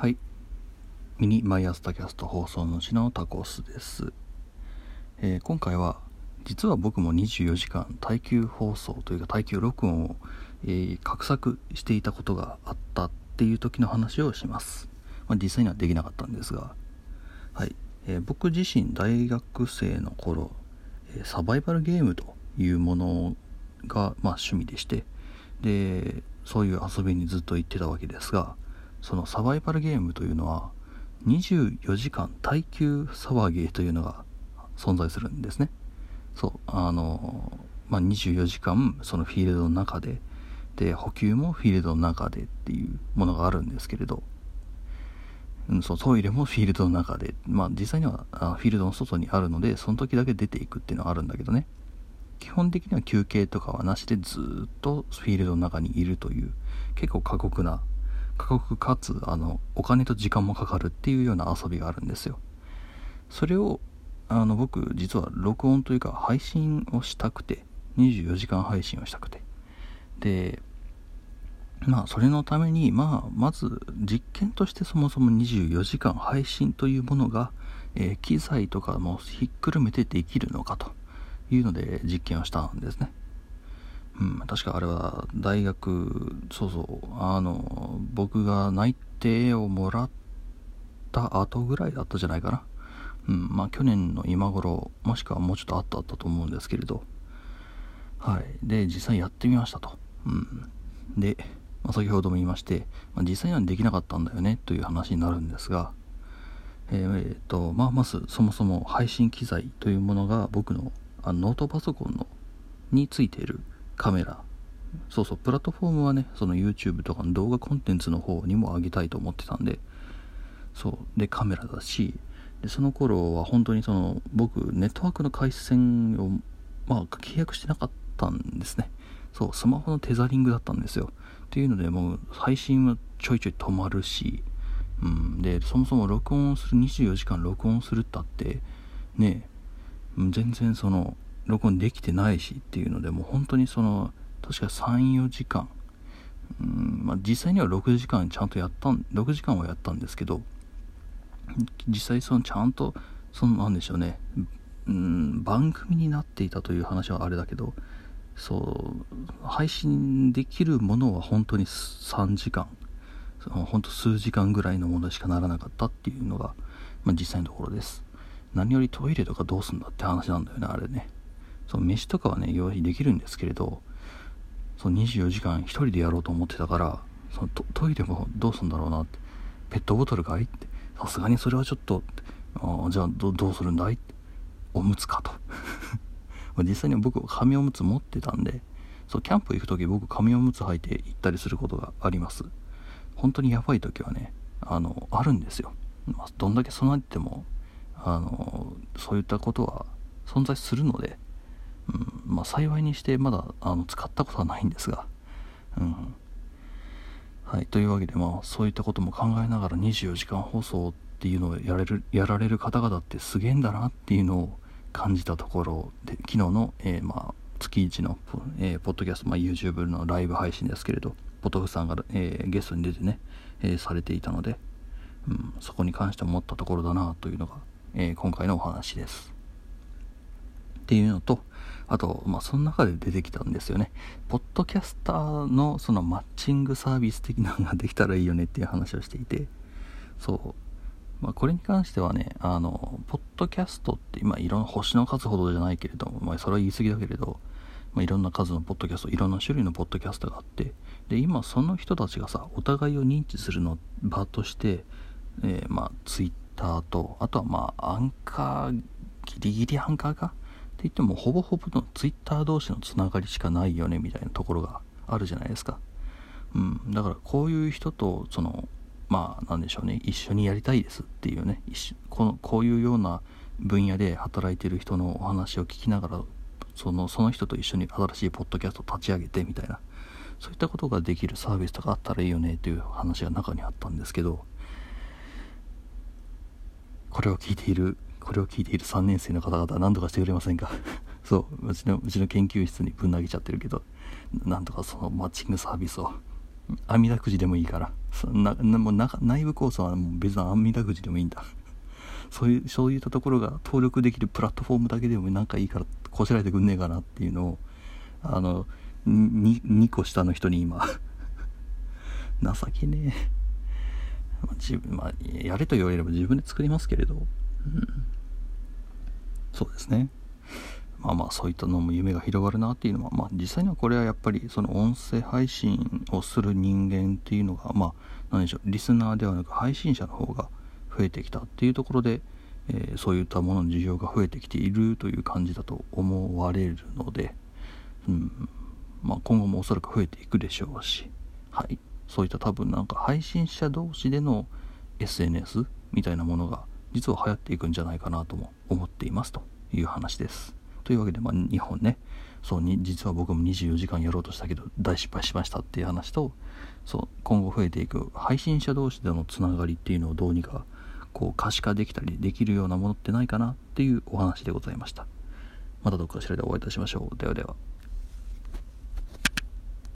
はい。 miniMY朝tacast放送主のタコスです。えー今回は、実は僕も24時間耐久放送というか耐久録音を、えー画策していたことがあったっていう時の話をします。まあ、実際にはできなかったんですが、はい。えー僕自身大学生の頃、えサバイバルゲームというものが、まあ、趣味でして、で、そういう遊びにずっと行ってたわけですが、そのサバイバルゲームというのは24時間耐久騒ぎというのが存在するんですね。そうあの、まあ、24時間そのフィールドの中でで補給もフィールドの中でっていうものがあるんですけれど、うん、そうトイレもフィールドの中で。まあ実際にはフィールドの外にあるのでその時だけ出ていくっていうのはあるんだけどね。基本的には休憩とかはなしでずっとフィールドの中にいるという結構過酷な過酷かつあのお金と時間もかかるっていうような遊びがあるんですよ。それをあの僕実は録音というか配信をしたくて24時間配信をしたくて。でまあそれのためにまあまず実験としてそもそも24時間配信というものが、えー機材とかもひっくるめてできるのかというので実験をしたんですね。うん、確かあれは大学そうそう。あの僕が内定をもらった後ぐらいだったじゃないかな。うん。まあ去年の今頃もしくはもうちょっとあったあったと思うんですけれど。はい。で実際やってみましたと。うん。で、まあ、先ほども言いまして、まあ、実際にはできなかったんだよねという話になるんですが。えーえーとまあまずそもそも配信機材というものが僕のあのノートパソコンのについているカメラ。そうそうプラットフォームはねその YouTube とかの動画コンテンツの方にも上げたいと思ってたんで。そうでカメラだしでその頃は本当にその僕ネットワークの回線をまあ契約してなかったんですね。そうスマホのテザリングだったんですよ。っていうのでもう配信はちょいちょい止まるし、うん、でそもそも録音する24時間録音するったってね全然その録音できてないしっていうのでもう本当にその確か34時間。うんまあ実際には6時間ちゃんとやったん6時間はやったんですけど実際そのちゃんとそのなんでしょうねうん番組になっていたという話はあれだけどそう配信できるものは本当に3時間。その本当数時間ぐらいのものしかならなかったっていうのが、まあ、実際のところです。何よりトイレとかどうすんだって話なんだよねあれね。そう飯とかはね用意できるんですけれどそう24時間一人でやろうと思ってたからそのトイレもどうすんだろうなってペットボトルかいってさすがにそれはちょっとあじゃあどうするんだいっておむつかと。実際に僕紙おむつ持ってたんでそうキャンプ行く時僕紙おむつ履いて行ったりすることがあります。本当にやばい時はねあのあるんですよ、まあ、どんだけ備えてもあのそういったことは存在するので、うんまあ、幸いにしてまだあの使ったことはないんですが、うんはい、というわけで、まあ、そういったことも考えながら24時間放送っていうのをやれるやられる方々ってすげえんだなっていうのを感じたところで昨日の、えーまあ、月1の、えーポッドキャスト、まあ、YouTube のライブ配信ですけれどポトフさんが、えーゲストに出てね、えーされていたので、うん、そこに関して思ったところだなというのが、えー今回のお話です。っていうのと、あと、まあ、その中で出てきたんですよね。ポッドキャスターのそのマッチングサービス的なのができたらいいよねっていう話をしていて、そう。まあ、これに関してはね、あの、ポッドキャストって今、いろんな星の数ほどじゃないけれども、まあ、それは言い過ぎだけれど、まあ、いろんな数のポッドキャスト、いろんな種類のポッドキャストがあって、で、今、その人たちがさ、お互いを認知するの場として、えーまあ、ツイッターと、あとはまあ、アンカー、ギリギリアンカーか？って言っても、ほぼほぼのツイッター同士のつながりしかないよね、みたいなところがあるじゃないですか。うん、だからこういう人とそのまあなんでしょうね。一緒にやりたいですっていうね。このこういうような分野で働いてる人のお話を聞きながらそのその人と一緒に新しいポッドキャストを立ち上げてみたいな。そういったことができるサービスとかあったらいいよねという話が中にあったんですけどこれを聞いているこれを聞いている3年生の方々は何とかしてくれませんか？そううちのうちの研究室にぶん投げちゃってるけどなんとかそのマッチングサービスを。阿弥陀くじでもいいから。そなもう内部構想はもう別に阿弥陀くじでもいいんだ。そういうそういったところが登録できるプラットフォームだけでもなんかいいからこしらえてくんねえかなっていうのをあの 2, 2個下の人に今 情けねえ、まあ、自分まあやれと言われれば自分で作りますけれど、うん、そうですね。まあまあそういったのも夢が広がるなっていうのはまあ実際にはこれはやっぱりその音声配信をする人間っていうのがまあ何でしょうリスナーではなく配信者の方が増えてきたっていうところで、えー、そういったものの需要が増えてきているという感じだと思われるので、うんまあ、今後もおそらく増えていくでしょうし、はい、そういった多分なんか配信者同士での SNS みたいなものが実は流行っていくんじゃないかなとも思っていますという話です。というわけで、まあ、日本ね。そうに実は僕も24時間やろうとしたけど大失敗しましたっていう話とそう今後増えていく配信者同士でのつながりっていうのをどうにかこう可視化できたりできるようなものってないかなっていうお話でございました。またどっかしらでお会いいたしましょう。ではでは。